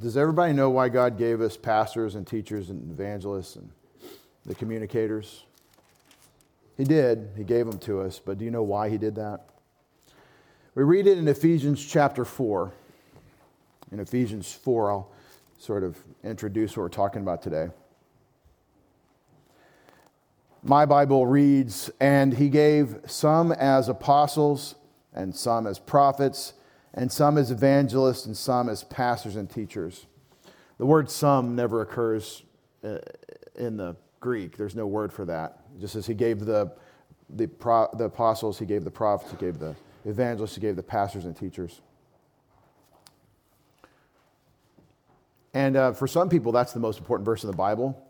does everybody know why God gave us pastors and teachers and evangelists and the communicators? He did. He gave them to us. But do you know why he did that? We read it in Ephesians chapter 4. In Ephesians 4, I'll sort of introduce what we're talking about today. My Bible reads, And he gave some as apostles, and some as prophets, and some as evangelists, and some as pastors and teachers. The word some never occurs uh, in the Greek. There's no word for that. Just as he gave the, the, pro, the apostles, he gave the prophets, he gave the evangelists, he gave the pastors and teachers. And uh, for some people, that's the most important verse in the Bible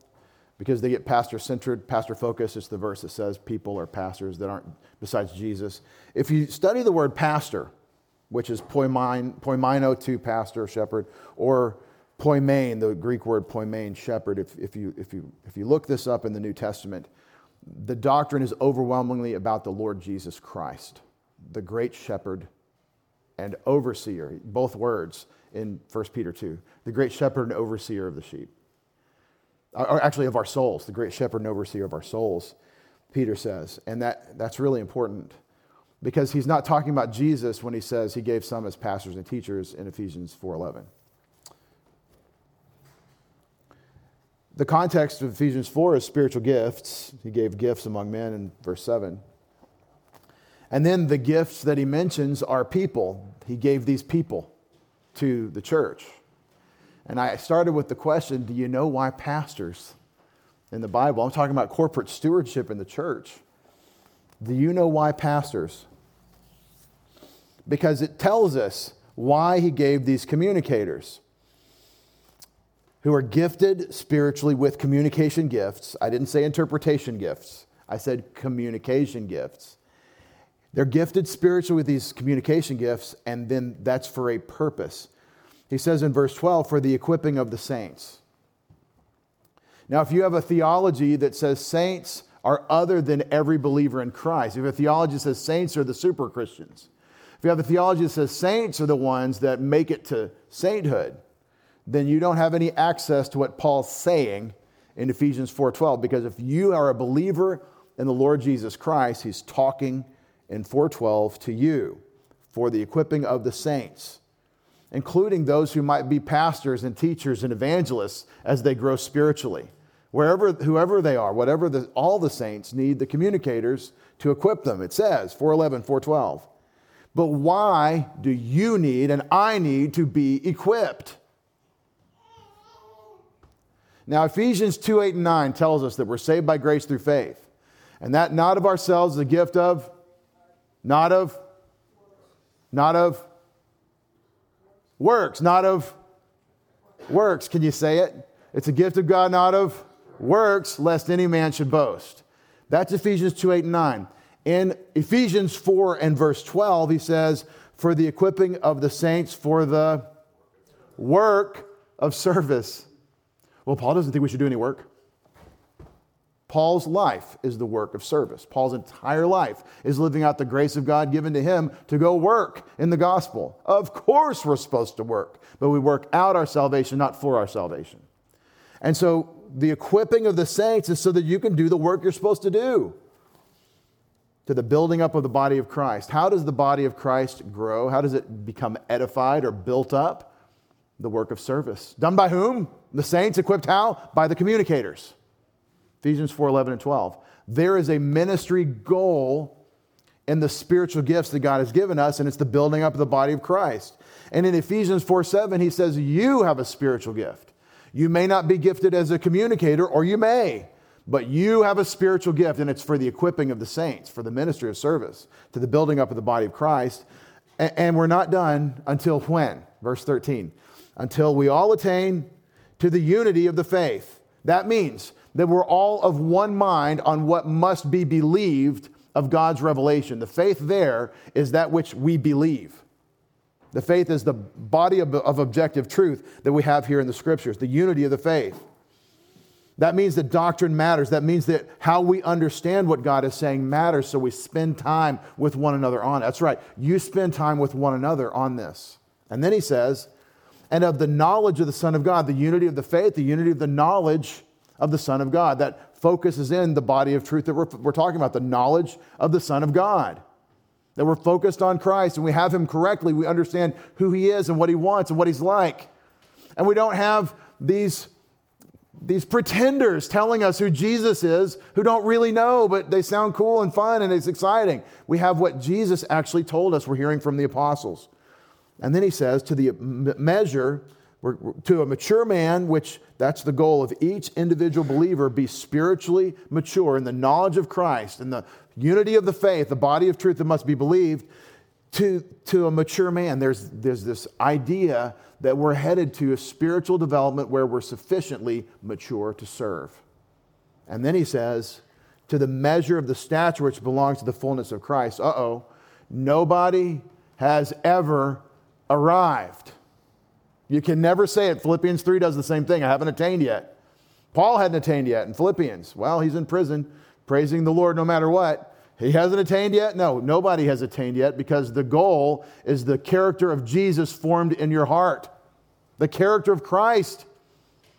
because they get pastor centered, pastor focused. It's the verse that says people are pastors that aren't besides Jesus. If you study the word pastor, which is poimaino to pastor, shepherd, or poimen, the Greek word poimen, shepherd, if, if, you, if, you, if you look this up in the New Testament, the doctrine is overwhelmingly about the Lord Jesus Christ, the great shepherd and overseer, both words in 1 Peter 2, the great shepherd and overseer of the sheep. Or actually of our souls, the great shepherd and overseer of our souls, Peter says. And that, that's really important because he's not talking about Jesus when he says he gave some as pastors and teachers in Ephesians 4.11. The context of Ephesians 4 is spiritual gifts. He gave gifts among men in verse 7. And then the gifts that he mentions are people. He gave these people to the church. And I started with the question Do you know why pastors in the Bible? I'm talking about corporate stewardship in the church. Do you know why pastors? Because it tells us why he gave these communicators who are gifted spiritually with communication gifts. I didn't say interpretation gifts, I said communication gifts. They're gifted spiritually with these communication gifts, and then that's for a purpose. He says in verse 12, for the equipping of the saints. Now, if you have a theology that says saints are other than every believer in Christ, if a theology says saints are the super Christians, if you have a theology that says saints are the ones that make it to sainthood, then you don't have any access to what Paul's saying in Ephesians 4:12 because if you are a believer in the Lord Jesus Christ, he's talking in 4:12 to you for the equipping of the saints including those who might be pastors and teachers and evangelists as they grow spiritually. Wherever, whoever they are, whatever the, all the saints need the communicators to equip them. It says 411, 412. But why do you need and I need to be equipped? Now, Ephesians 2 8 and 9 tells us that we're saved by grace through faith. And that not of ourselves, the gift of, not of, not of, Works, not of works. Can you say it? It's a gift of God, not of works, lest any man should boast. That's Ephesians 2 8 and 9. In Ephesians 4 and verse 12, he says, For the equipping of the saints for the work of service. Well, Paul doesn't think we should do any work. Paul's life is the work of service. Paul's entire life is living out the grace of God given to him to go work in the gospel. Of course, we're supposed to work, but we work out our salvation, not for our salvation. And so the equipping of the saints is so that you can do the work you're supposed to do to the building up of the body of Christ. How does the body of Christ grow? How does it become edified or built up? The work of service. Done by whom? The saints equipped how? By the communicators. Ephesians 4 11 and 12. There is a ministry goal in the spiritual gifts that God has given us, and it's the building up of the body of Christ. And in Ephesians 4 7, he says, You have a spiritual gift. You may not be gifted as a communicator, or you may, but you have a spiritual gift, and it's for the equipping of the saints, for the ministry of service, to the building up of the body of Christ. And we're not done until when? Verse 13. Until we all attain to the unity of the faith. That means that we're all of one mind on what must be believed of God's revelation. The faith there is that which we believe. The faith is the body of, objective truth that we have here in the scriptures, the unity of the faith. That means that doctrine matters. That means that how we understand what God is saying matters, so we spend time with one another on it. That's right. You spend time with one another on this. And then he says, and of the knowledge of the Son of God, the unity of the faith, the unity of the knowledge of the Son of God. That focuses in the body of truth that we're, we're talking about, the knowledge of the Son of God. That we're focused on Christ and we have Him correctly. We understand who He is and what He wants and what He's like. And we don't have these, these pretenders telling us who Jesus is who don't really know, but they sound cool and fun and it's exciting. We have what Jesus actually told us. We're hearing from the apostles. And then he says, to the measure, to a mature man, which that's the goal of each individual believer, be spiritually mature in the knowledge of Christ and the unity of the faith, the body of truth that must be believed, to, to a mature man. There's, there's this idea that we're headed to a spiritual development where we're sufficiently mature to serve. And then he says, to the measure of the stature which belongs to the fullness of Christ. Uh oh, nobody has ever arrived. You can never say it. Philippians 3 does the same thing. I haven't attained yet. Paul hadn't attained yet in Philippians. Well, he's in prison, praising the Lord no matter what. He hasn't attained yet? No, nobody has attained yet because the goal is the character of Jesus formed in your heart, the character of Christ.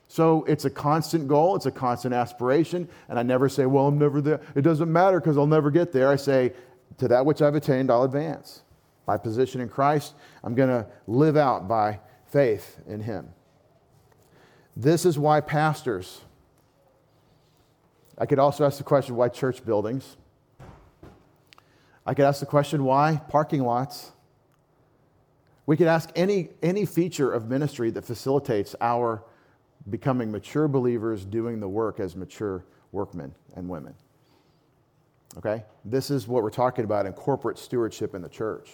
So it's a constant goal, it's a constant aspiration. And I never say, well, I'm never there. It doesn't matter because I'll never get there. I say, to that which I've attained, I'll advance. My position in Christ, I'm going to live out by faith in Him. This is why pastors, I could also ask the question why church buildings? I could ask the question why parking lots? We could ask any, any feature of ministry that facilitates our becoming mature believers doing the work as mature workmen and women. Okay? This is what we're talking about in corporate stewardship in the church.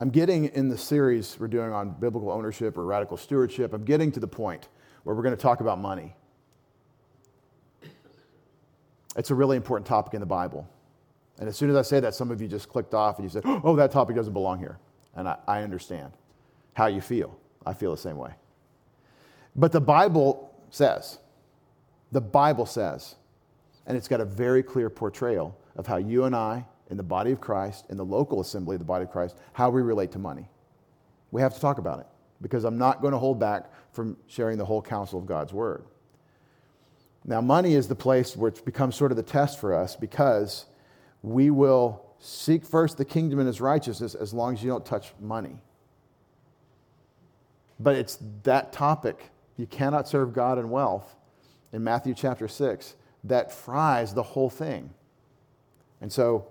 I'm getting in the series we're doing on biblical ownership or radical stewardship, I'm getting to the point where we're going to talk about money. It's a really important topic in the Bible. And as soon as I say that, some of you just clicked off and you said, oh, that topic doesn't belong here. And I, I understand how you feel. I feel the same way. But the Bible says, the Bible says, and it's got a very clear portrayal of how you and I, in the body of Christ, in the local assembly of the body of Christ, how we relate to money. We have to talk about it because I'm not going to hold back from sharing the whole counsel of God's word. Now, money is the place where it becomes sort of the test for us because we will seek first the kingdom and his righteousness as long as you don't touch money. But it's that topic, you cannot serve God and wealth, in Matthew chapter 6, that fries the whole thing. And so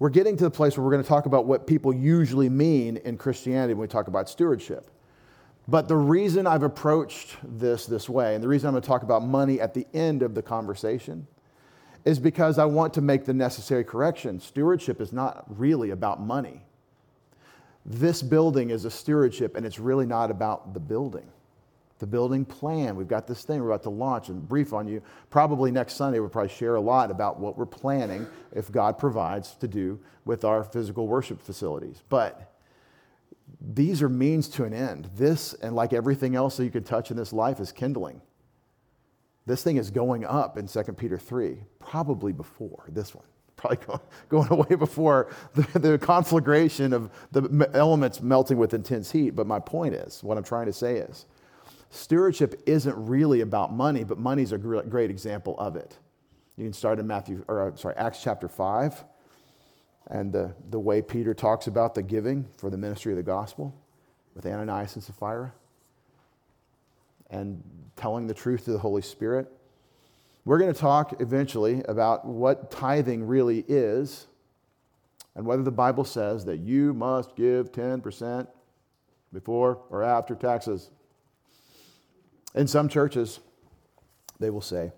we're getting to the place where we're going to talk about what people usually mean in Christianity when we talk about stewardship. But the reason I've approached this this way, and the reason I'm going to talk about money at the end of the conversation, is because I want to make the necessary correction. Stewardship is not really about money. This building is a stewardship, and it's really not about the building. The building plan. We've got this thing we're about to launch and brief on you. Probably next Sunday, we'll probably share a lot about what we're planning, if God provides, to do with our physical worship facilities. But these are means to an end. This, and like everything else that you can touch in this life, is kindling. This thing is going up in 2 Peter 3, probably before this one, probably going away before the, the conflagration of the elements melting with intense heat. But my point is, what I'm trying to say is, stewardship isn't really about money, but money's a great example of it. You can start in Matthew, or uh, sorry, Acts chapter 5, and the, the way Peter talks about the giving for the ministry of the gospel with Ananias and Sapphira and telling the truth to the Holy Spirit. We're going to talk eventually about what tithing really is and whether the Bible says that you must give 10% before or after taxes. In some churches, they will say,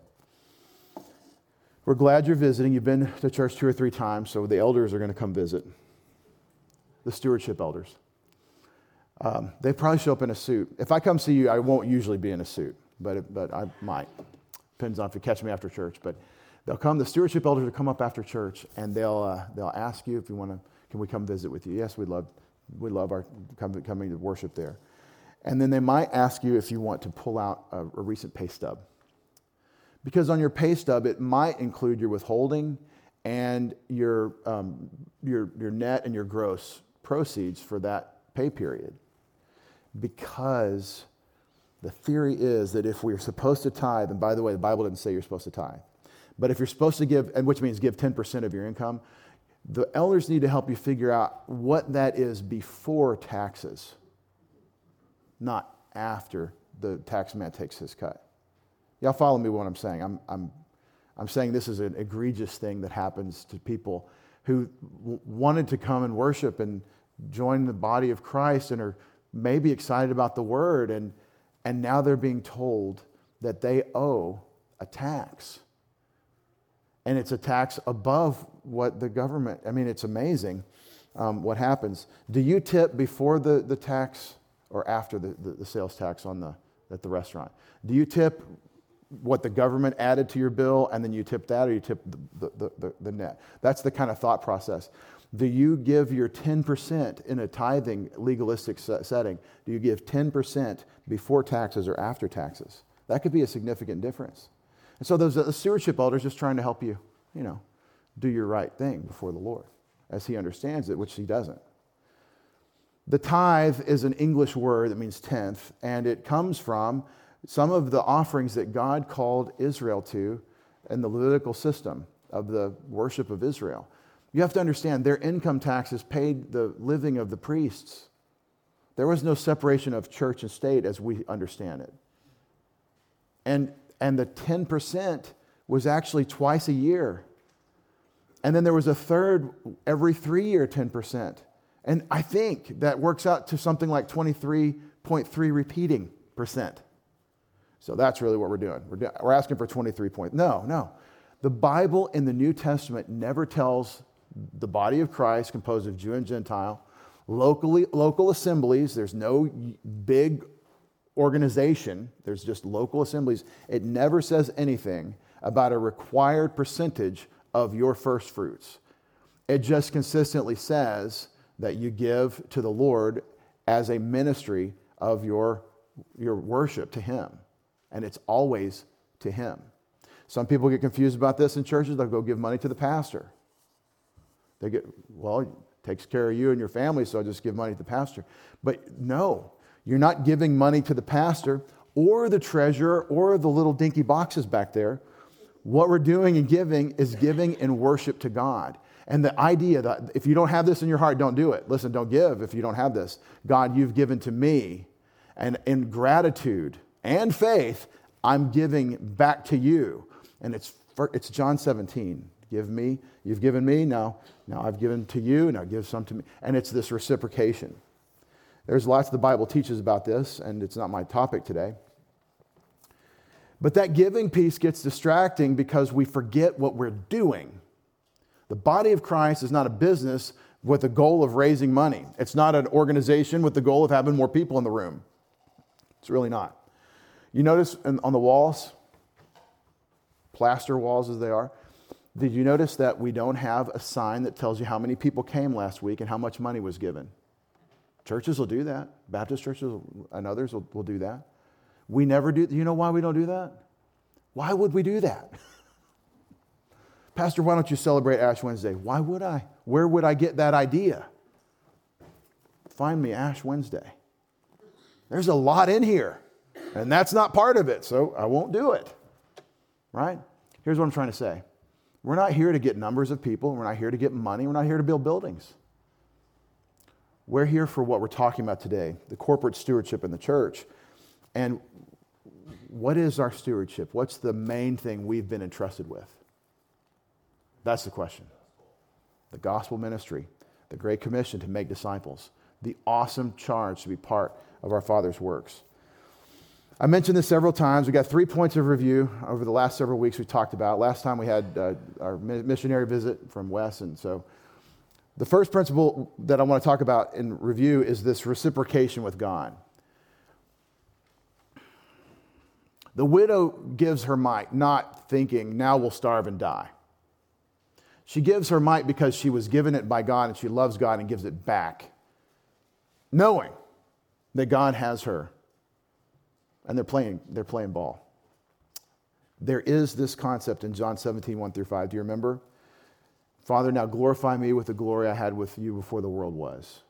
We're glad you're visiting. You've been to church two or three times, so the elders are going to come visit. The stewardship elders. Um, they probably show up in a suit. If I come see you, I won't usually be in a suit, but, but I might. Depends on if you catch me after church. But they'll come, the stewardship elders will come up after church and they'll, uh, they'll ask you if you want to, can we come visit with you? Yes, we'd love, we love our coming to worship there. And then they might ask you if you want to pull out a, a recent pay stub. Because on your pay stub, it might include your withholding and your, um, your, your net and your gross proceeds for that pay period. Because the theory is that if we're supposed to tithe, and by the way, the Bible didn't say you're supposed to tithe, but if you're supposed to give, and which means give 10% of your income, the elders need to help you figure out what that is before taxes, not after the tax man takes his cut. Y'all follow me what I'm saying? I'm, I'm, I'm saying this is an egregious thing that happens to people who w- wanted to come and worship and join the body of Christ and are maybe excited about the word, and, and now they're being told that they owe a tax and it's a tax above what the government, I mean, it's amazing um, what happens. Do you tip before the, the tax or after the, the, the, sales tax on the, at the restaurant? Do you tip what the government added to your bill and then you tip that or you tip the, the, the, the net? That's the kind of thought process. Do you give your 10% in a tithing legalistic setting? Do you give 10% before taxes or after taxes? That could be a significant difference. And so those the stewardship elders just trying to help you, you know, do your right thing before the Lord as he understands it, which he doesn't. The tithe is an English word that means tenth, and it comes from some of the offerings that God called Israel to in the Levitical system of the worship of Israel. You have to understand their income taxes paid the living of the priests. There was no separation of church and state as we understand it. And and the 10% was actually twice a year. And then there was a third every three year 10%. And I think that works out to something like 23.3 repeating percent. So that's really what we're doing. We're, we're asking for 23 point. No, no. The Bible in the New Testament never tells the body of Christ, composed of Jew and Gentile, locally, local assemblies, there's no big organization, there's just local assemblies, it never says anything about a required percentage of your first fruits. It just consistently says that you give to the Lord as a ministry of your, your worship to Him. And it's always to Him. Some people get confused about this in churches. They'll go give money to the pastor. They get, well, it takes care of you and your family, so I just give money to the pastor. But no, you're not giving money to the pastor or the treasurer or the little dinky boxes back there. What we're doing and giving is giving in worship to God. And the idea that if you don't have this in your heart, don't do it. Listen, don't give if you don't have this. God, you've given to me. And in gratitude and faith, I'm giving back to you. And it's, it's John 17. Give me, you've given me, now, now I've given to you, now give some to me. And it's this reciprocation. There's lots the Bible teaches about this, and it's not my topic today. But that giving piece gets distracting because we forget what we're doing. The body of Christ is not a business with the goal of raising money. It's not an organization with the goal of having more people in the room. It's really not. You notice on the walls, plaster walls as they are, did you notice that we don't have a sign that tells you how many people came last week and how much money was given? Churches will do that. Baptist churches and others will, will do that. We never do. You know why we don't do that? Why would we do that? Pastor, why don't you celebrate Ash Wednesday? Why would I? Where would I get that idea? Find me Ash Wednesday. There's a lot in here, and that's not part of it, so I won't do it. Right? Here's what I'm trying to say we're not here to get numbers of people, we're not here to get money, we're not here to build buildings. We're here for what we're talking about today the corporate stewardship in the church. And what is our stewardship? What's the main thing we've been entrusted with? That's the question. The gospel ministry, the great commission to make disciples, the awesome charge to be part of our Father's works. I mentioned this several times. We got three points of review over the last several weeks we talked about. Last time we had uh, our missionary visit from Wes, and so the first principle that I want to talk about in review is this reciprocation with God. The widow gives her mite, not thinking, now we'll starve and die. She gives her mite because she was given it by God and she loves God and gives it back, knowing that God has her. And they're playing, they're playing ball. There is this concept in John 17, 1 through 5. Do you remember? Father, now glorify me with the glory I had with you before the world was.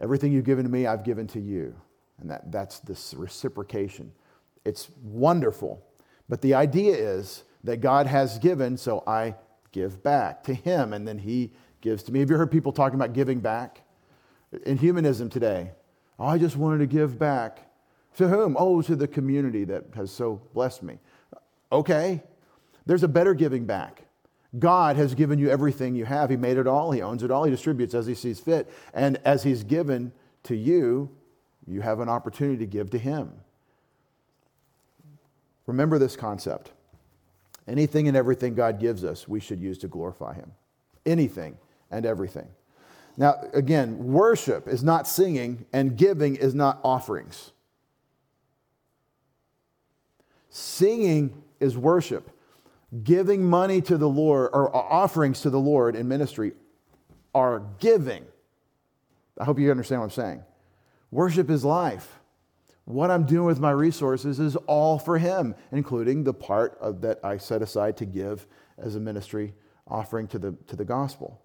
Everything you've given to me, I've given to you. And that, that's this reciprocation. It's wonderful. But the idea is that God has given, so I give back to Him, and then He gives to me. Have you heard people talking about giving back? In humanism today, oh, I just wanted to give back. To whom? Oh, to the community that has so blessed me. Okay, there's a better giving back. God has given you everything you have. He made it all, He owns it all, He distributes as He sees fit. And as He's given to you, you have an opportunity to give to Him. Remember this concept. Anything and everything God gives us, we should use to glorify Him. Anything and everything. Now, again, worship is not singing, and giving is not offerings. Singing is worship. Giving money to the Lord or offerings to the Lord in ministry are giving. I hope you understand what I'm saying. Worship is life. What I'm doing with my resources is all for Him, including the part of, that I set aside to give as a ministry offering to the, to the gospel.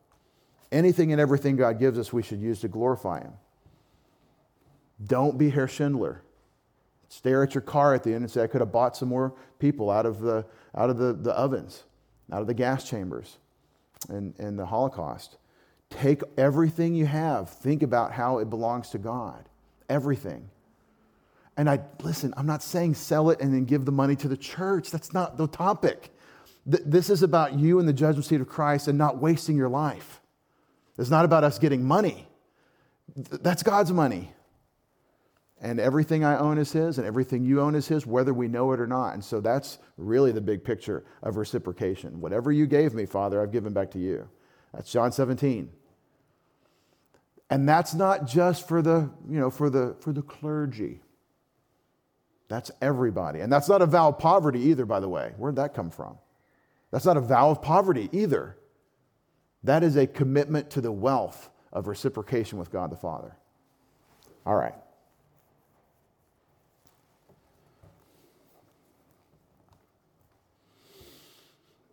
Anything and everything God gives us, we should use to glorify Him. Don't be Herr Schindler. Stare at your car at the end and say, I could have bought some more people out of the, out of the, the ovens, out of the gas chambers in, in the Holocaust. Take everything you have, think about how it belongs to God. Everything. And I, listen, I'm not saying sell it and then give the money to the church. That's not the topic. Th- this is about you and the judgment seat of Christ and not wasting your life. It's not about us getting money. Th- that's God's money. And everything I own is His, and everything you own is His, whether we know it or not. And so that's really the big picture of reciprocation. Whatever you gave me, Father, I've given back to you. That's John 17. And that's not just for the, you know, for the, for the clergy. That's everybody. And that's not a vow of poverty either, by the way. Where'd that come from? That's not a vow of poverty either. That is a commitment to the wealth of reciprocation with God the Father. All right.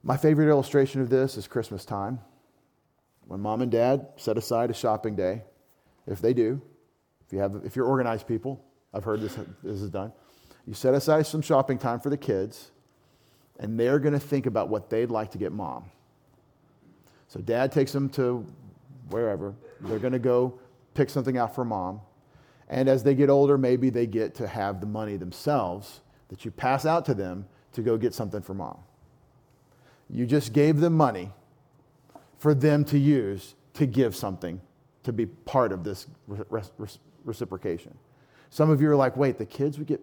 My favorite illustration of this is Christmas time. When mom and dad set aside a shopping day, if they do, if, you have, if you're organized people, I've heard this, this is done. You set aside some shopping time for the kids, and they're going to think about what they'd like to get mom. So dad takes them to wherever. They're going to go pick something out for mom. And as they get older, maybe they get to have the money themselves that you pass out to them to go get something for mom. You just gave them money for them to use to give something to be part of this reciprocation. Some of you are like, wait, the kids would get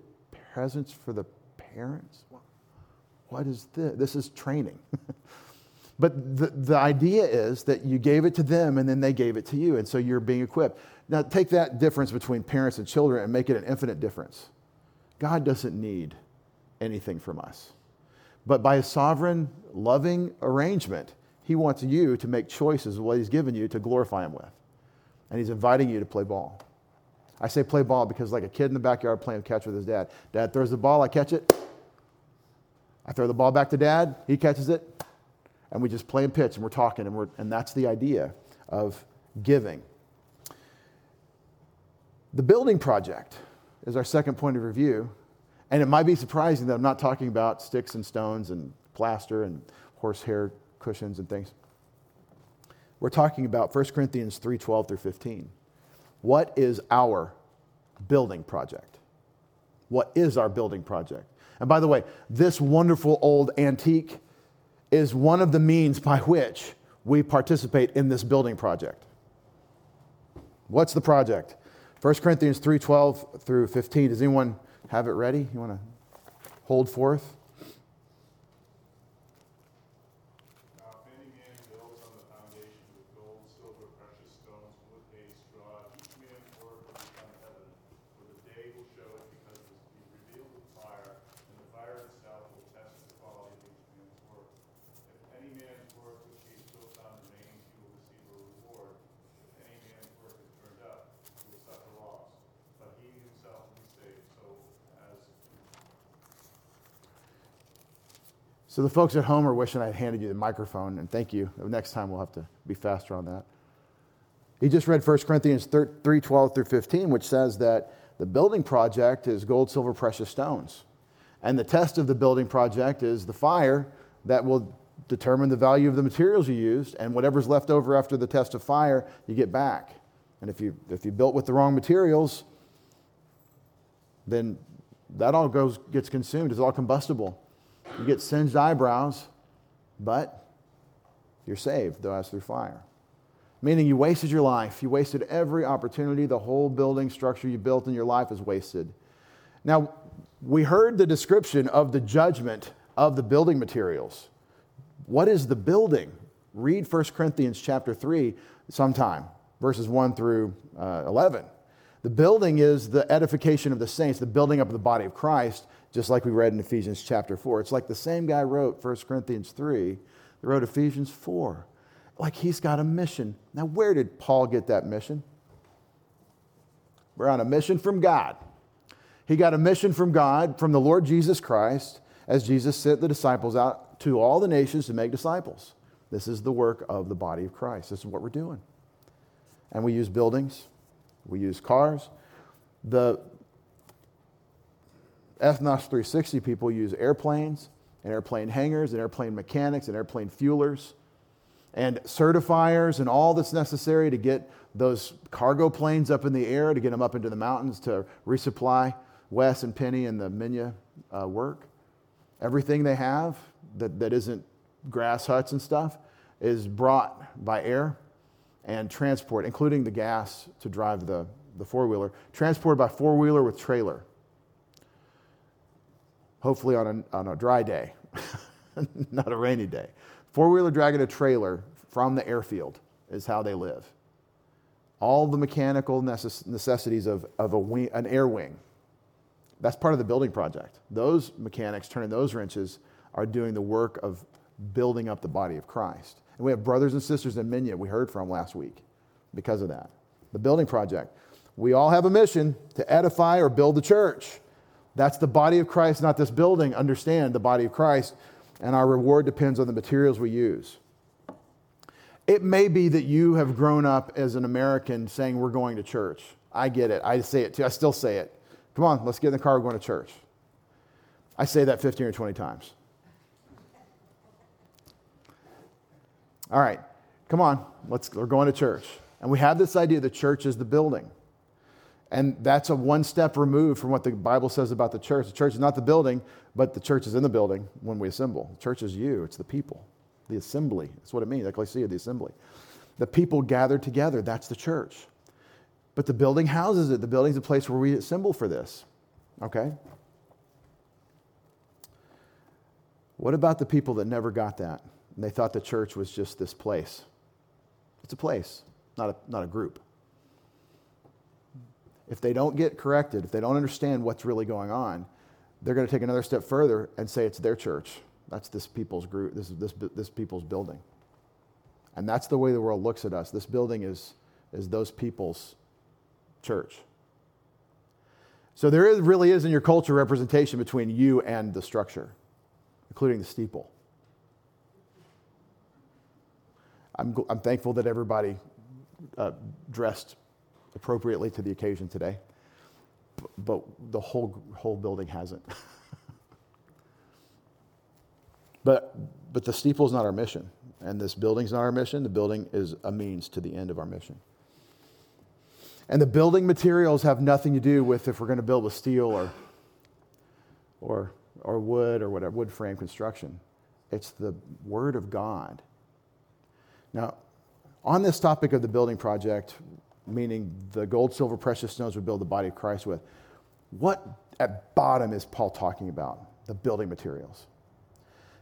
presents for the parents? What is this? This is training. but the, the idea is that you gave it to them and then they gave it to you, and so you're being equipped. Now, take that difference between parents and children and make it an infinite difference. God doesn't need anything from us. But by a sovereign, loving arrangement, He wants you to make choices of what He's given you to glorify Him with. And He's inviting you to play ball. I say play ball because, like a kid in the backyard playing catch with his dad, dad throws the ball, I catch it. I throw the ball back to dad, he catches it, and we just play and pitch and we're talking, and, we're, and that's the idea of giving. The building project is our second point of review, and it might be surprising that I'm not talking about sticks and stones and plaster and horsehair cushions and things. We're talking about 1 Corinthians 3 12 through 15. What is our building project? What is our building project? And by the way, this wonderful old antique is one of the means by which we participate in this building project. What's the project? 1 Corinthians 3:12 through 15. Does anyone have it ready? You want to hold forth? So the folks at home are wishing I had handed you the microphone, and thank you. Next time we'll have to be faster on that. He just read 1 Corinthians 3 12 through 15, which says that the building project is gold, silver, precious stones. And the test of the building project is the fire that will determine the value of the materials you used, and whatever's left over after the test of fire, you get back. And if you, if you built with the wrong materials, then that all goes, gets consumed. It's all combustible. You get singed eyebrows, but you're saved, though as through fire. Meaning you wasted your life. You wasted every opportunity. The whole building structure you built in your life is wasted. Now, we heard the description of the judgment of the building materials. What is the building? Read 1 Corinthians chapter 3 sometime, verses 1 through uh, 11. The building is the edification of the saints, the building up of the body of Christ, just like we read in Ephesians chapter 4. It's like the same guy wrote 1 Corinthians 3, that wrote Ephesians 4. Like he's got a mission. Now, where did Paul get that mission? We're on a mission from God. He got a mission from God, from the Lord Jesus Christ, as Jesus sent the disciples out to all the nations to make disciples. This is the work of the body of Christ. This is what we're doing. And we use buildings, we use cars. The Ethnos 360 people use airplanes and airplane hangars and airplane mechanics and airplane fuelers and certifiers and all that's necessary to get those cargo planes up in the air, to get them up into the mountains to resupply Wes and Penny and the Minya uh, work. Everything they have that, that isn't grass huts and stuff is brought by air and transport, including the gas to drive the, the four wheeler, transported by four wheeler with trailer. Hopefully on a, on a dry day, not a rainy day. Four wheeler dragging a trailer from the airfield is how they live. All the mechanical necess- necessities of, of a wing, an air wing. That's part of the building project. Those mechanics turning those wrenches are doing the work of building up the body of Christ. And we have brothers and sisters in Minya we heard from last week because of that. The building project. We all have a mission to edify or build the church. That's the body of Christ, not this building. Understand the body of Christ, and our reward depends on the materials we use. It may be that you have grown up as an American saying we're going to church. I get it. I say it too. I still say it. Come on, let's get in the car. We're going to church. I say that 15 or 20 times. All right, come on, let's, we're going to church. And we have this idea the church is the building. And that's a one step removed from what the Bible says about the church. The church is not the building, but the church is in the building when we assemble. The church is you, it's the people, the assembly. That's what it means, ecclesia, the assembly. The people gathered together, that's the church. But the building houses it. The building is a place where we assemble for this. Okay? What about the people that never got that? And they thought the church was just this place. It's a place, not a, not a group. If they don't get corrected, if they don't understand what's really going on, they're going to take another step further and say it's their church. That's this people's group, this is this, this people's building. And that's the way the world looks at us. This building is, is those people's church. So there is, really is in your culture representation between you and the structure, including the steeple. I'm, I'm thankful that everybody uh, dressed appropriately to the occasion today, but the whole, whole building hasn't. but, but the steeple is not our mission, and this building's not our mission. The building is a means to the end of our mission. And the building materials have nothing to do with if we're going to build with steel or, or, or wood or whatever, wood frame construction. It's the Word of God. Now, on this topic of the building project, meaning the gold, silver, precious stones we build the body of Christ with, what at bottom is Paul talking about? The building materials.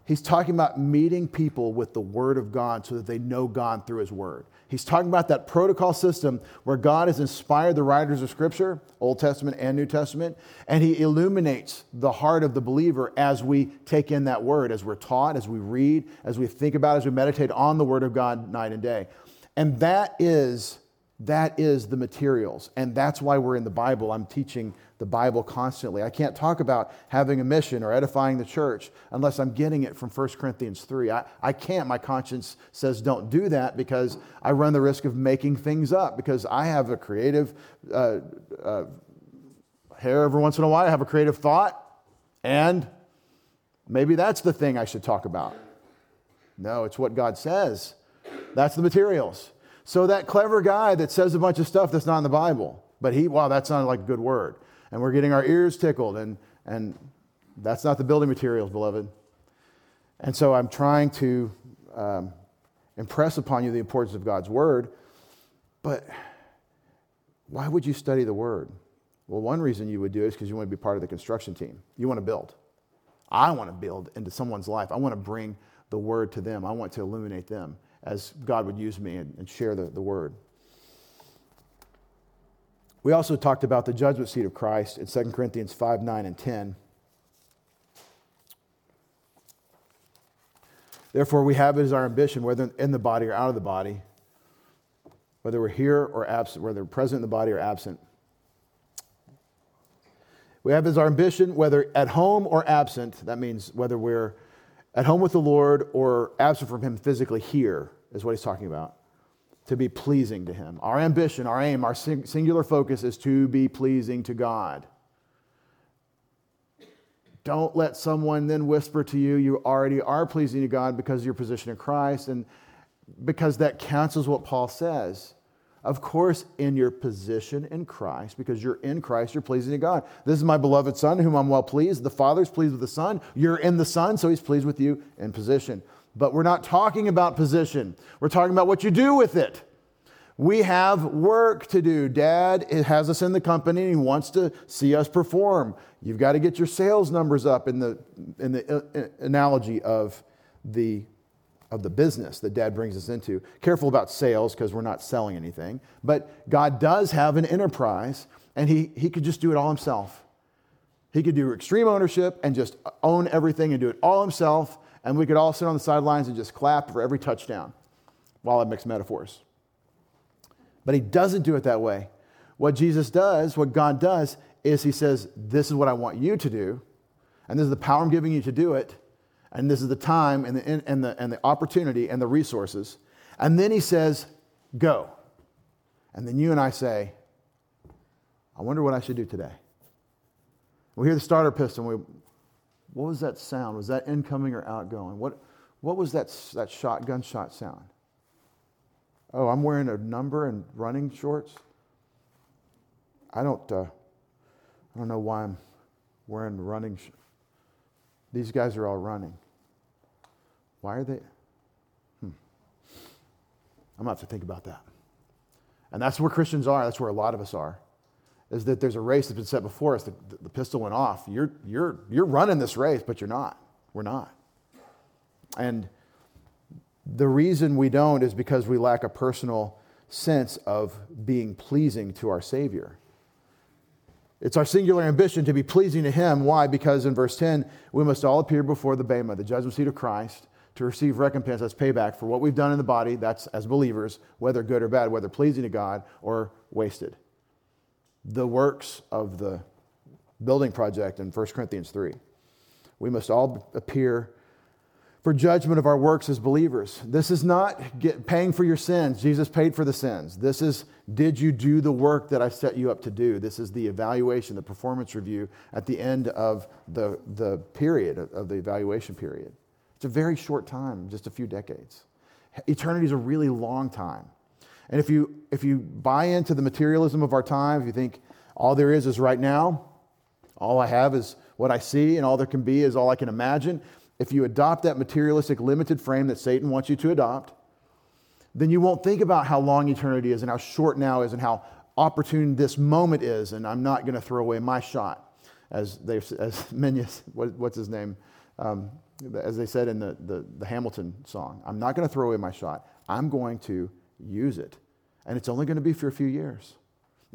He's talking about meeting people with the Word of God so that they know God through His Word. He's talking about that protocol system where God has inspired the writers of Scripture, Old Testament and New Testament, and He illuminates the heart of the believer as we take in that Word, as we're taught, as we read, as we think about, as we meditate on the Word of God night and day. And that is That is the materials. And that's why we're in the Bible. I'm teaching the Bible constantly. I can't talk about having a mission or edifying the church unless I'm getting it from 1 Corinthians 3. I, I can't. My conscience says don't do that because I run the risk of making things up because I have a creative uh, uh, hair every once in a while. I have a creative thought, and maybe that's the thing I should talk about. No, it's what God says. That's the materials. So that clever guy that says a bunch of stuff that's not in the Bible, but he, wow, that sounded like a good word. And we're getting our ears tickled, and, and that's not the building materials, beloved. And so I'm trying to um, impress upon you the importance of God's word, but why would you study the word? Well, one reason you would do it is because you want to be part of the construction team. You want to build. I want to build into someone's life. I want to bring the word to them. I want to illuminate them as God would use me and, and share the, the word. We also talked about the judgment seat of Christ in 2 Corinthians 5, 9, and 10. Therefore, we have it as our ambition, whether in the body or out of the body, whether we're here or absent, whether present in the body or absent. We have as our ambition, whether at home or absent, that means whether we're at home with the Lord or absent from Him physically here, is what he's talking about. To be pleasing to Him. Our ambition, our aim, our singular focus is to be pleasing to God. Don't let someone then whisper to you, you already are pleasing to God because of your position in Christ, and because that cancels what Paul says. Of course, in your position in Christ, because you're in Christ, you're pleasing to God. This is my beloved Son, whom I'm well pleased. The Father's pleased with the Son. You're in the Son, so he's pleased with you in position. But we're not talking about position, we're talking about what you do with it. We have work to do. Dad has us in the company and he wants to see us perform. You've got to get your sales numbers up in the, in the uh, analogy of the of the business that dad brings us into. Careful about sales because we're not selling anything. But God does have an enterprise and he, he could just do it all himself. He could do extreme ownership and just own everything and do it all himself. And we could all sit on the sidelines and just clap for every touchdown while I mix metaphors. But he doesn't do it that way. What Jesus does, what God does, is he says, This is what I want you to do, and this is the power I'm giving you to do it and this is the time and the, and the, and the opportunity and the resources. And then he says, Go. And then you and I say, I wonder what I should do today. We hear the starter piston. We, what was that sound? Was that incoming or outgoing? What, what was that, that shot, gunshot sound? Oh, I'm wearing a number and running shorts. I don't, uh, I don't know why I'm wearing running. Sh- These guys are all running. Why are they? Hmm. I'm going to have to think about that. And that's where Christians are. That's where a lot of us are. Is that there's a race that's been set before us. The, the pistol went off. You're, you're, you're running this race, but you're not. We're not. And the reason we don't is because we lack a personal sense of being pleasing to our Savior. It's our singular ambition to be pleasing to Him. Why? Because in verse 10, we must all appear before the Bema, the judgment seat of Christ, to receive recompense as payback for what we've done in the body, that's as believers, whether good or bad, whether pleasing to God or wasted. The works of the building project in 1 Corinthians 3. We must all appear for judgment of our works as believers. This is not get, paying for your sins. Jesus paid for the sins. This is, did you do the work that I set you up to do? This is the evaluation, the performance review at the end of the, the period, of the evaluation period. It's a very short time, just a few decades. Eternity is a really long time. And if you, if you buy into the materialism of our time, if you think all there is is right now, all I have is what I see, and all there can be is all I can imagine, if you adopt that materialistic, limited frame that Satan wants you to adopt, then you won't think about how long eternity is and how short now is and how opportune this moment is. And I'm not going to throw away my shot, as they, as Menyes, what, what's his name, um, as they said in the, the, the Hamilton song, I'm not going to throw away my shot. I'm going to use it. And it's only going to be for a few years.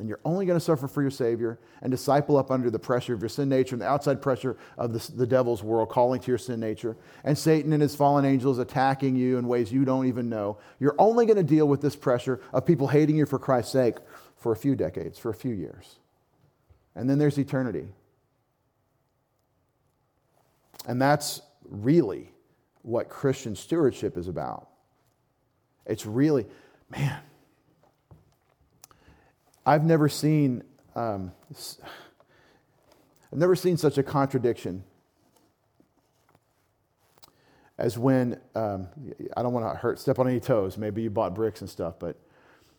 And you're only going to suffer for your Savior and disciple up under the pressure of your sin nature and the outside pressure of the, the devil's world calling to your sin nature, and Satan and his fallen angels attacking you in ways you don't even know. You're only going to deal with this pressure of people hating you for Christ's sake for a few decades, for a few years. And then there's eternity. And that's really what Christian stewardship is about. It's really, man, I've never seen, um, I've never seen such a contradiction as when um, I don't want to hurt, step on any toes. Maybe you bought bricks and stuff, but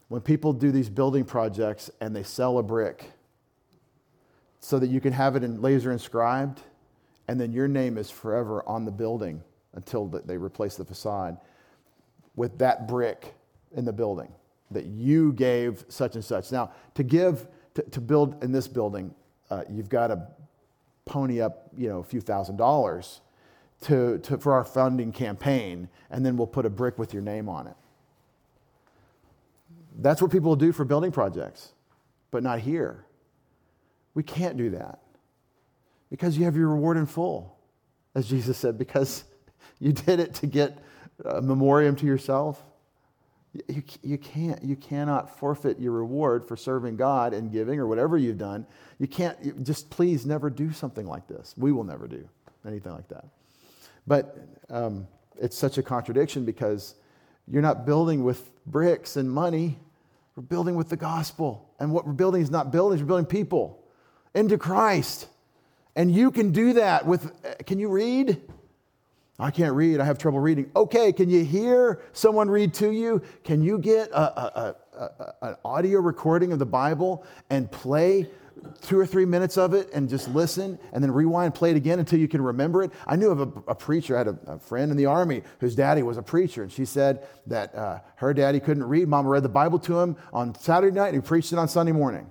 when people do these building projects and they sell a brick so that you can have it in laser inscribed, and then your name is forever on the building until they replace the facade with that brick in the building that you gave such and such. Now, to give, to, to build in this building, uh, you've got to pony up, you know, a few thousand dollars to, to, for our funding campaign, and then we'll put a brick with your name on it. That's what people do for building projects, but not here. We can't do that because you have your reward in full, as Jesus said, because you did it to get a memoriam to yourself. You, you can't, you cannot forfeit your reward for serving God and giving or whatever you've done. You can't, you, just please never do something like this. We will never do anything like that. But um, it's such a contradiction because you're not building with bricks and money. We're building with the gospel. And what we're building is not buildings, we're building people into Christ. And you can do that with, can you read? I can't read. I have trouble reading. Okay, can you hear someone read to you? Can you get a, a, a, an audio recording of the Bible and play two or three minutes of it and just listen and then rewind, play it again until you can remember it? I knew of a, a preacher. I had a, friend in the army whose daddy was a preacher, and she said that uh, her daddy couldn't read. Mama read the Bible to him on Saturday night, and he preached it on Sunday morning.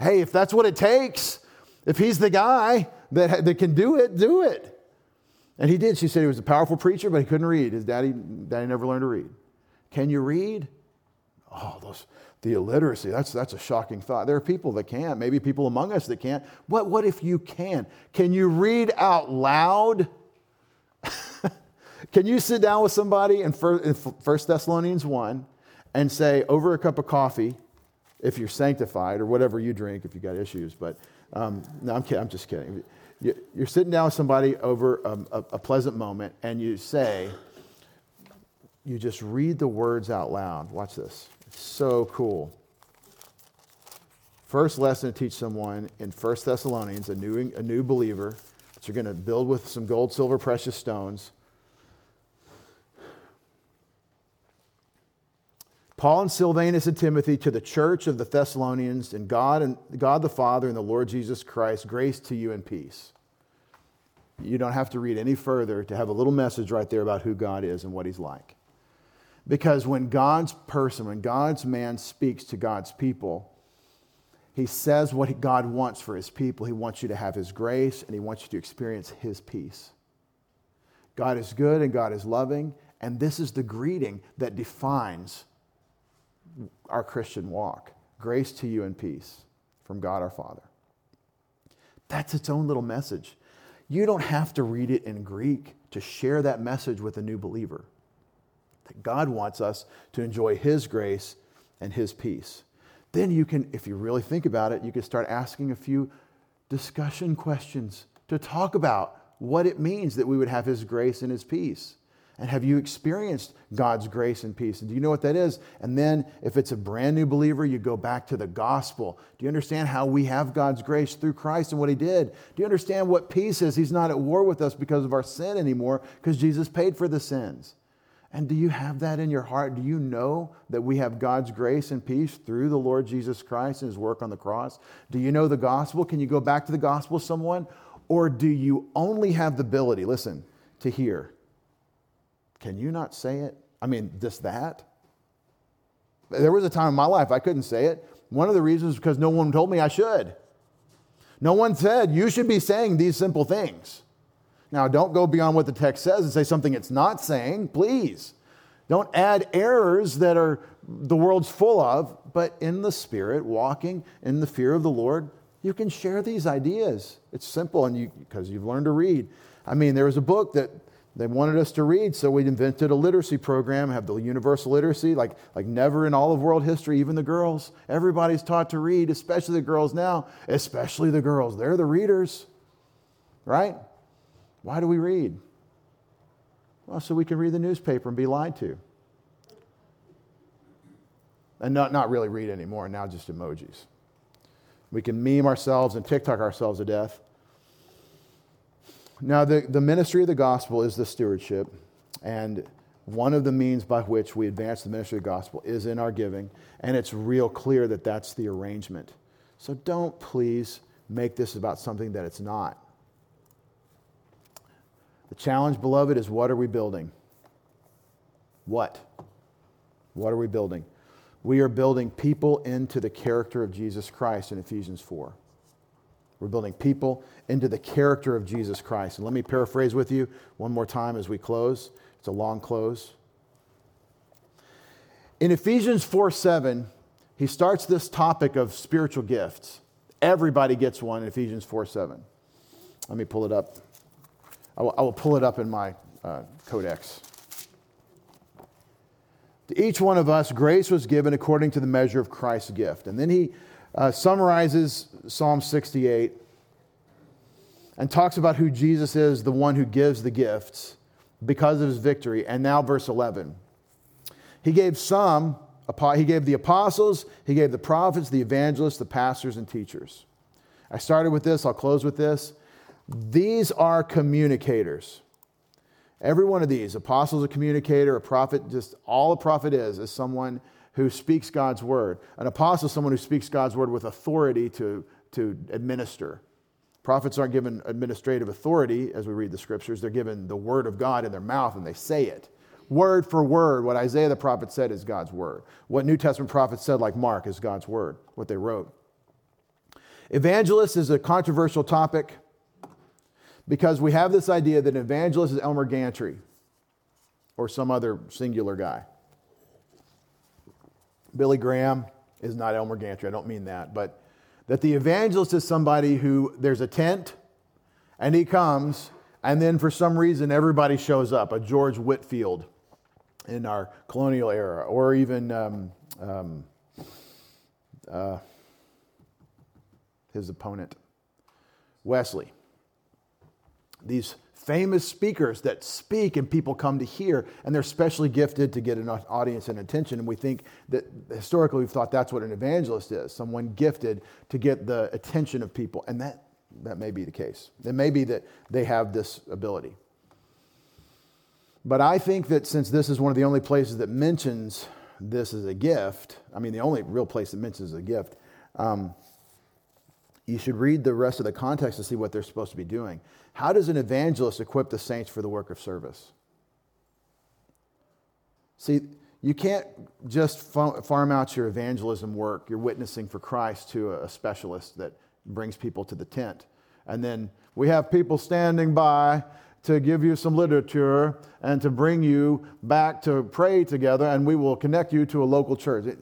Hey, if that's what it takes, if he's the guy that, that can do it, do it. And he did. She said he was a powerful preacher, but he couldn't read. His daddy, daddy never learned to read. Can you read? Oh, those, the illiteracy, that's, that's a shocking thought. There are people that can't, maybe people among us that can't. What, what if you can? Can you read out loud? can you sit down with somebody in 1 Thessalonians 1 and say, over a cup of coffee, if you're sanctified, or whatever you drink if you got issues, but um, no, I'm, kidding, I'm just kidding you're sitting down with somebody over a, a, pleasant moment and you say, you just read the words out loud. Watch this. It's so cool. First lesson to teach someone in 1 Thessalonians, a new, a new believer, that you're going to build with some gold, silver, precious stones. Paul and Silvanus and Timothy to the church of the Thessalonians and God and God the Father and the Lord Jesus Christ, grace to you and peace. You don't have to read any further to have a little message right there about who God is and what he's like. Because when God's person, when God's man speaks to God's people, he says what God wants for his people. He wants you to have his grace and he wants you to experience his peace. God is good and God is loving, and this is the greeting that defines our Christian walk grace to you and peace from God our Father. That's its own little message. You don't have to read it in Greek to share that message with a new believer. That God wants us to enjoy His grace and His peace. Then you can, if you really think about it, you can start asking a few discussion questions to talk about what it means that we would have His grace and His peace. And have you experienced God's grace and peace? And do you know what that is? And then, if it's a brand new believer, you go back to the gospel. Do you understand how we have God's grace through Christ and what He did? Do you understand what peace is? He's not at war with us because of our sin anymore, because Jesus paid for the sins. And do you have that in your heart? Do you know that we have God's grace and peace through the Lord Jesus Christ and His work on the cross? Do you know the gospel? Can you go back to the gospel, someone? Or do you only have the ability, listen, to hear? Can you not say it? I mean, just that? There was a time in my life I couldn't say it. One of the reasons is because no one told me I should. No one said, you should be saying these simple things. Now, don't go beyond what the text says and say something it's not saying, please. Don't add errors that are the world's full of, but in the Spirit, walking in the fear of the Lord, you can share these ideas. It's simple, and you because you've learned to read. I mean, there was a book that they wanted us to read, so we invented a literacy program, have the universal literacy, like, like never in all of world history, even the girls. Everybody's taught to read, especially the girls now, especially the girls. They're the readers, right? Why do we read? Well, so we can read the newspaper and be lied to. And not, not really read anymore, now just emojis. We can meme ourselves and TikTok ourselves to death. Now, the, the ministry of the gospel is the stewardship, and one of the means by which we advance the ministry of the gospel is in our giving, and it's real clear that that's the arrangement. So don't please make this about something that it's not. The challenge, beloved, is what are we building? What? What are we building? We are building people into the character of Jesus Christ in Ephesians 4. We're building people into the character of Jesus Christ. And let me paraphrase with you one more time as we close. It's a long close. In Ephesians 4 7, he starts this topic of spiritual gifts. Everybody gets one in Ephesians 4 7. Let me pull it up. I will, I will pull it up in my uh, codex. To each one of us, grace was given according to the measure of Christ's gift. And then he uh, summarizes Psalm 68 and talks about who Jesus is, the one who gives the gifts because of his victory. And now, verse 11. He gave some, he gave the apostles, he gave the prophets, the evangelists, the pastors, and teachers. I started with this, I'll close with this. These are communicators. Every one of these, apostles, a communicator, a prophet, just all a prophet is, is someone who speaks God's word. An apostle is someone who speaks God's word with authority to, to administer. Prophets aren't given administrative authority as we read the scriptures, they're given the word of God in their mouth and they say it. Word for word, what Isaiah the prophet said is God's word. What New Testament prophets said, like Mark, is God's word, what they wrote. Evangelist is a controversial topic because we have this idea that an evangelist is Elmer Gantry or some other singular guy. Billy Graham is not Elmer Gantry, I don't mean that, but that the evangelist is somebody who there's a tent and he comes, and then for some reason everybody shows up, a George Whitefield in our colonial era, or even um, um, uh, his opponent, Wesley. These famous speakers that speak and people come to hear, and they're specially gifted to get an audience and attention. And we think that historically we've thought that's what an evangelist is someone gifted to get the attention of people. And that, that may be the case. It may be that they have this ability. But I think that since this is one of the only places that mentions this as a gift, I mean, the only real place that mentions a gift, um, you should read the rest of the context to see what they're supposed to be doing. How does an evangelist equip the saints for the work of service? See, you can't just farm out your evangelism work, your witnessing for Christ to a specialist that brings people to the tent. And then we have people standing by to give you some literature and to bring you back to pray together, and we will connect you to a local church. It,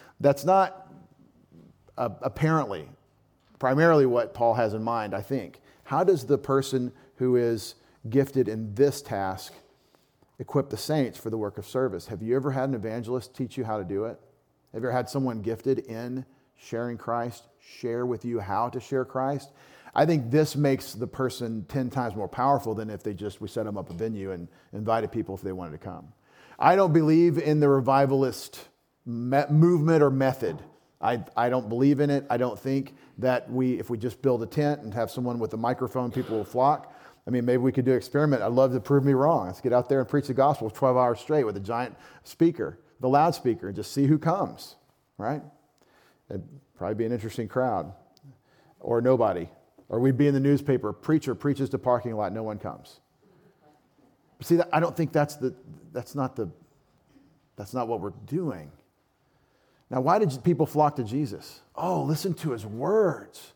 that's not uh, apparently primarily what Paul has in mind, I think. How does the person who is gifted in this task equip the saints for the work of service? Have you ever had an evangelist teach you how to do it? Have you ever had someone gifted in sharing Christ share with you how to share Christ? I think this makes the person 10 times more powerful than if they just, we set them up a venue and invited people if they wanted to come. I don't believe in the revivalist me- movement or method. I, I don't believe in it. I don't think that we, if we just build a tent and have someone with a microphone, people will flock. I mean, maybe we could do an experiment. I'd love to prove me wrong. Let's get out there and preach the gospel 12 hours straight with a giant speaker, the loudspeaker, and just see who comes, right? It'd probably be an interesting crowd. Or nobody. Or we'd be in the newspaper, preacher preaches to parking lot, no one comes. See, I don't think that's, the, that's, not the, that's not what we're doing. Now, why did people flock to Jesus? Oh, listen to his words.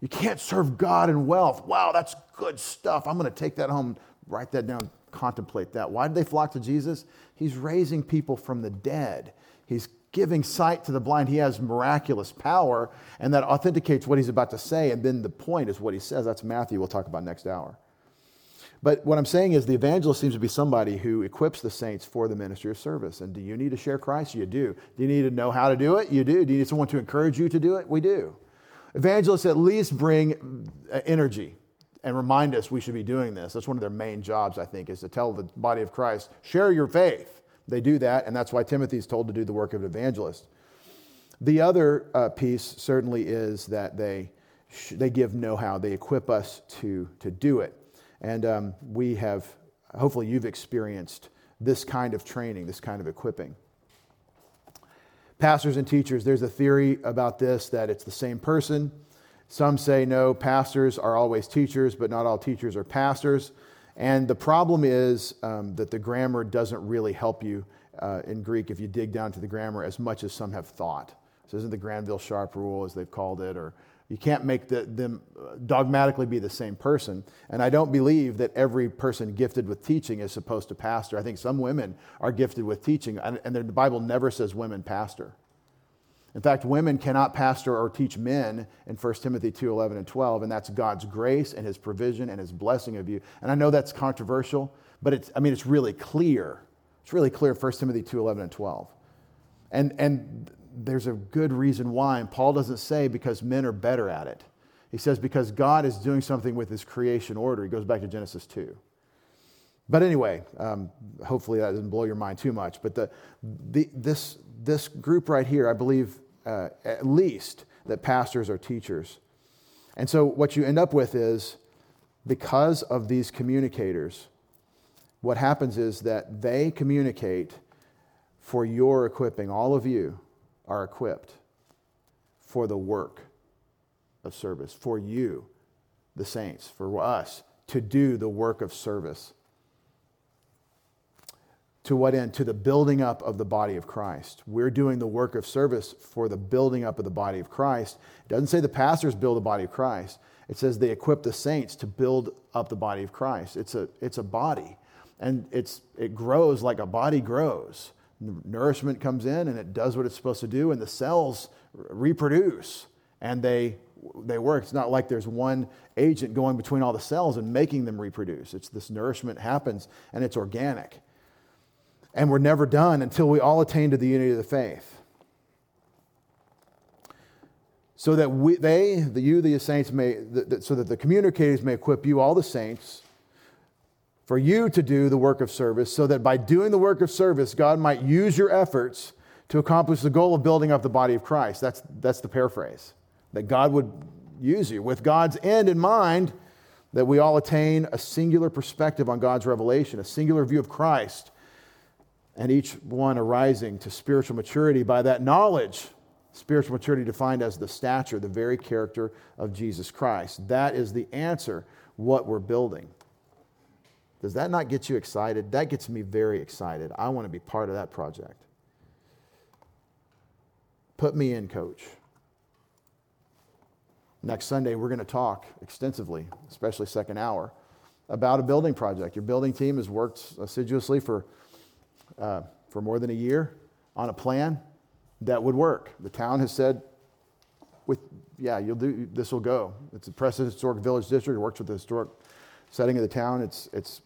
You can't serve God and wealth. Wow, that's good stuff. I'm going to take that home, write that down, contemplate that. Why did they flock to Jesus? He's raising people from the dead. He's giving sight to the blind. He has miraculous power, and that authenticates what he's about to say. And then the point is what he says. That's Matthew, we'll talk about next hour. But what I'm saying is the evangelist seems to be somebody who equips the saints for the ministry of service. And do you need to share Christ? You do. Do you need to know how to do it? You do. Do you need someone to encourage you to do it? We do. Evangelists at least bring uh, energy and remind us we should be doing this. That's one of their main jobs, I think, is to tell the body of Christ, share your faith. They do that, and that's why Timothy is told to do the work of an evangelist. The other uh, piece certainly is that they, sh- they give know how, they equip us to, to do it. And um, we have, hopefully, you've experienced this kind of training, this kind of equipping. Pastors and teachers, there's a theory about this that it's the same person. Some say no, pastors are always teachers, but not all teachers are pastors. And the problem is um, that the grammar doesn't really help you uh, in Greek if you dig down to the grammar as much as some have thought. This isn't the Granville Sharp rule, as they've called it, or you can't make the, them uh, dogmatically be the same person. And I don't believe that every person gifted with teaching is supposed to pastor. I think some women are gifted with teaching, and, and the Bible never says women pastor. In fact, women cannot pastor or teach men in 1 Timothy 2 11 and 12, and that's God's grace and his provision and his blessing of you. And I know that's controversial, but it's, I mean, it's really clear. It's really clear 1 Timothy 2 11 and 12. And, and there's a good reason why. And Paul doesn't say because men are better at it. He says because God is doing something with his creation order. He goes back to Genesis 2. But anyway, um, hopefully that doesn't blow your mind too much. But the, the, this, this group right here, I believe uh, at least that pastors are teachers. And so what you end up with is because of these communicators, what happens is that they communicate for your equipping, all of you are equipped for the work of service, for you, the saints, for us to do the work of service. To what end? To the building up of the body of Christ. We're doing the work of service for the building up of the body of Christ. It doesn't say the pastors build the body of Christ. It says they equip the saints to build up the body of Christ. It's a, it's a body, and it's, it grows like a body grows nourishment comes in and it does what it's supposed to do, and the cells reproduce and they, they work. It's not like there's one agent going between all the cells and making them reproduce. It's this nourishment happens and it's organic. And we're never done until we all attain to the unity of the faith. So that we, they, the you, the saints, may, the, the, so that the communicators may equip you, all the saints, for you to do the work of service, so that by doing the work of service, God might use your efforts to accomplish the goal of building up the body of Christ. That's, that's the paraphrase. That God would use you with God's end in mind, that we all attain a singular perspective on God's revelation, a singular view of Christ, and each one arising to spiritual maturity by that knowledge. Spiritual maturity defined as the stature, the very character of Jesus Christ. That is the answer, what we're building. Does that not get you excited? That gets me very excited. I want to be part of that project. Put me in, coach. Next Sunday, we're going to talk extensively, especially second hour, about a building project. Your building team has worked assiduously for, uh, for more than a year on a plan that would work. The town has said, with, yeah, you'll do, this will go. It's a Preston Historic Village District. It works with the historic setting of the town. It's, it's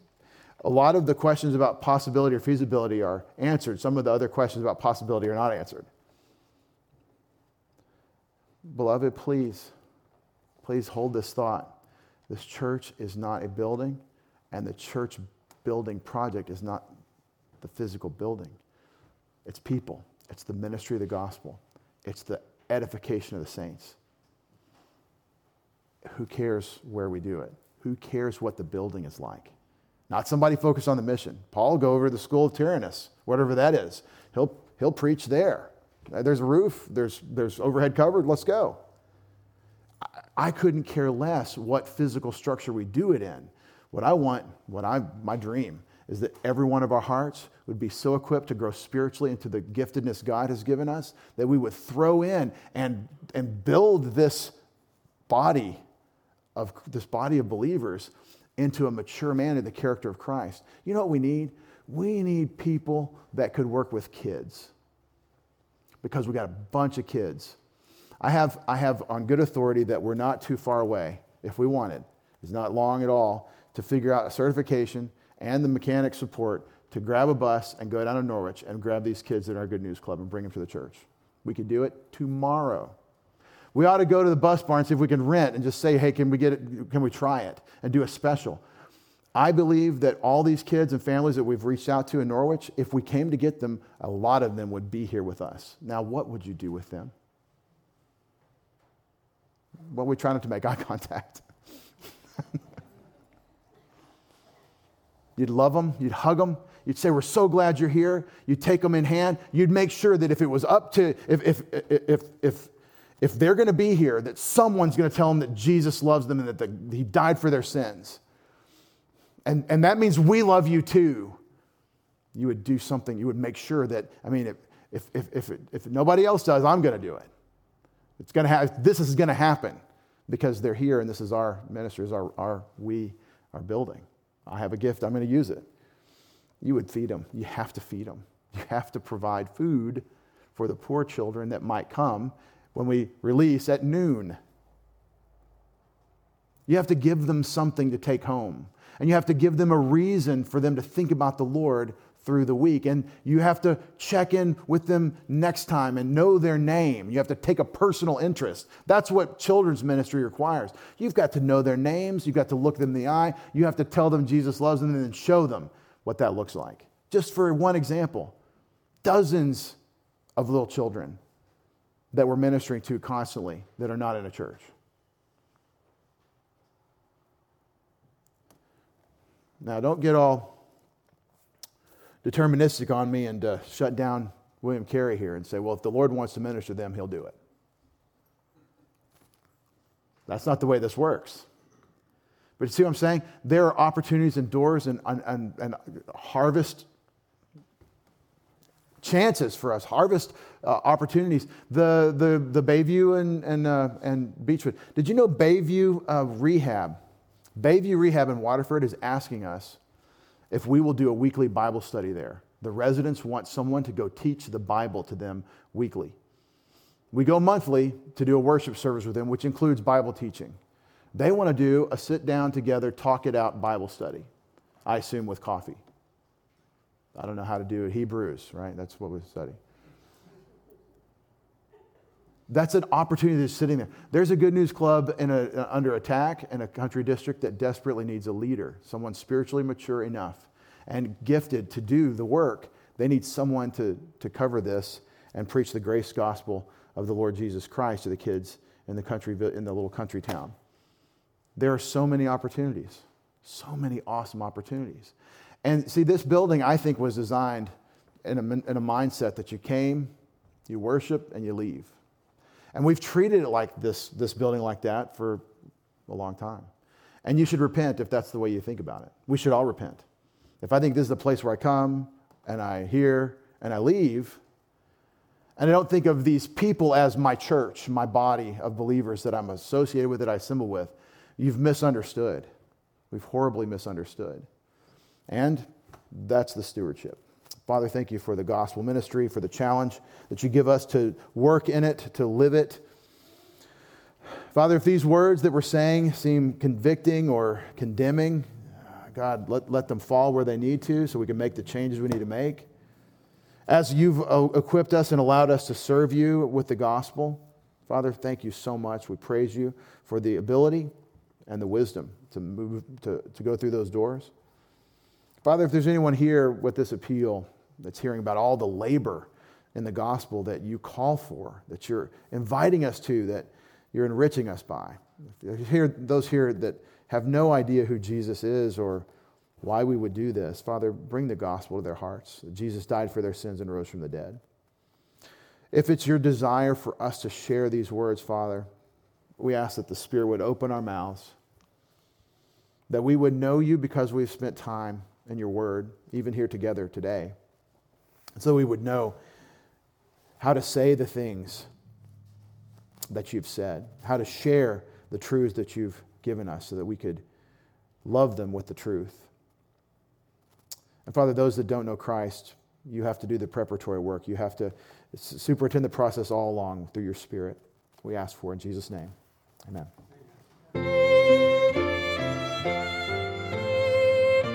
a lot of the questions about possibility or feasibility are answered. Some of the other questions about possibility are not answered. Beloved, please, please hold this thought. This church is not a building, and the church building project is not the physical building. It's people, it's the ministry of the gospel, it's the edification of the saints. Who cares where we do it? Who cares what the building is like? Not somebody focused on the mission. Paul will go over to the school of Tyrannus, whatever that is. He'll, he'll preach there. Uh, there's a roof, there's, there's overhead covered, let's go. I, I couldn't care less what physical structure we do it in. What I want, what I, my dream, is that every one of our hearts would be so equipped to grow spiritually into the giftedness God has given us that we would throw in and, and build this body of this body of believers into a mature man in the character of Christ. You know what we need? We need people that could work with kids because we got a bunch of kids. I have, I have on good authority that we're not too far away if we wanted. It's not long at all to figure out a certification and the mechanic support to grab a bus and go down to Norwich and grab these kids in our Good News Club and bring them to the church. We could do it tomorrow. We ought to go to the bus bar and see if we can rent and just say, hey, can we get it? Can we try it and do a special? I believe that all these kids and families that we've reached out to in Norwich, if we came to get them, a lot of them would be here with us. Now, what would you do with them? Well, we try not to make eye contact. you'd love them, you'd hug them, you'd say, We're so glad you're here. You'd take them in hand. You'd make sure that if it was up to, if, if, if, if, if they're going to be here, that someone's going to tell them that Jesus loves them and that the, he died for their sins. And, and that means we love you too. You would do something, you would make sure that, I mean, if, if, if, if, if nobody else does, I'm going to do it. It's going to have, this is going to happen because they're here and this is our ministers, our, our, we are building. I have a gift, I'm going to use it. You would feed them. You have to feed them. You have to provide food for the poor children that might come when we release at noon. You have to give them something to take home. And you have to give them a reason for them to think about the Lord through the week. And you have to check in with them next time and know their name. You have to take a personal interest. That's what children's ministry requires. You've got to know their names. You've got to look them in the eye. You have to tell them Jesus loves them and then show them what that looks like. Just for one example, dozens of little children that we're ministering to constantly that are not in a church. Now, don't get all deterministic on me and uh, shut down William Carey here and say, well, if the Lord wants to minister to them, he'll do it. That's not the way this works. But you see what I'm saying? There are opportunities and doors and, and, and harvest chances for us, harvest uh, opportunities. The, the, the Bayview and, and, uh, and Beechwood. Did you know Bayview uh, Rehab? Bayview Rehab in Waterford is asking us if we will do a weekly Bible study there. The residents want someone to go teach the Bible to them weekly. We go monthly to do a worship service with them, which includes Bible teaching. They want to do a sit down together, talk it out Bible study, I assume with coffee. I don't know how to do it. Hebrews, right? That's what we study. That's an opportunity that's sitting there. There's a good news club in a, uh, under attack in a country district that desperately needs a leader, someone spiritually mature enough and gifted to do the work. They need someone to, to cover this and preach the grace gospel of the Lord Jesus Christ to the kids in the country in the little country town. There are so many opportunities, so many awesome opportunities. And see, this building, I think, was designed in a, in a mindset that you came, you worship, and you leave. And we've treated it like this, this building like that for a long time. And you should repent if that's the way you think about it. We should all repent. If I think this is the place where I come and I hear and I leave, and I don't think of these people as my church, my body of believers that I'm associated with, that I assemble with, you've misunderstood. We've horribly misunderstood. And that's the stewardship. Father, thank you for the gospel ministry, for the challenge that you give us to work in it, to live it. Father, if these words that we're saying seem convicting or condemning, God, let, let them fall where they need to so we can make the changes we need to make. As you've uh, equipped us and allowed us to serve you with the gospel, Father, thank you so much. We praise you for the ability and the wisdom to move to, to go through those doors. Father, if there's anyone here with this appeal that's hearing about all the labor in the gospel that you call for, that you're inviting us to, that you're enriching us by, if hear those here that have no idea who Jesus is or why we would do this, Father, bring the gospel to their hearts. Jesus died for their sins and rose from the dead. If it's your desire for us to share these words, Father, we ask that the Spirit would open our mouths, that we would know you because we've spent time and your word, even here together today. So we would know how to say the things that you've said, how to share the truths that you've given us so that we could Love them with the truth. And Father, those that don't know Christ, you have to do the preparatory work. You have to superintend the process all along through your Spirit. We ask for in Jesus' name. Amen.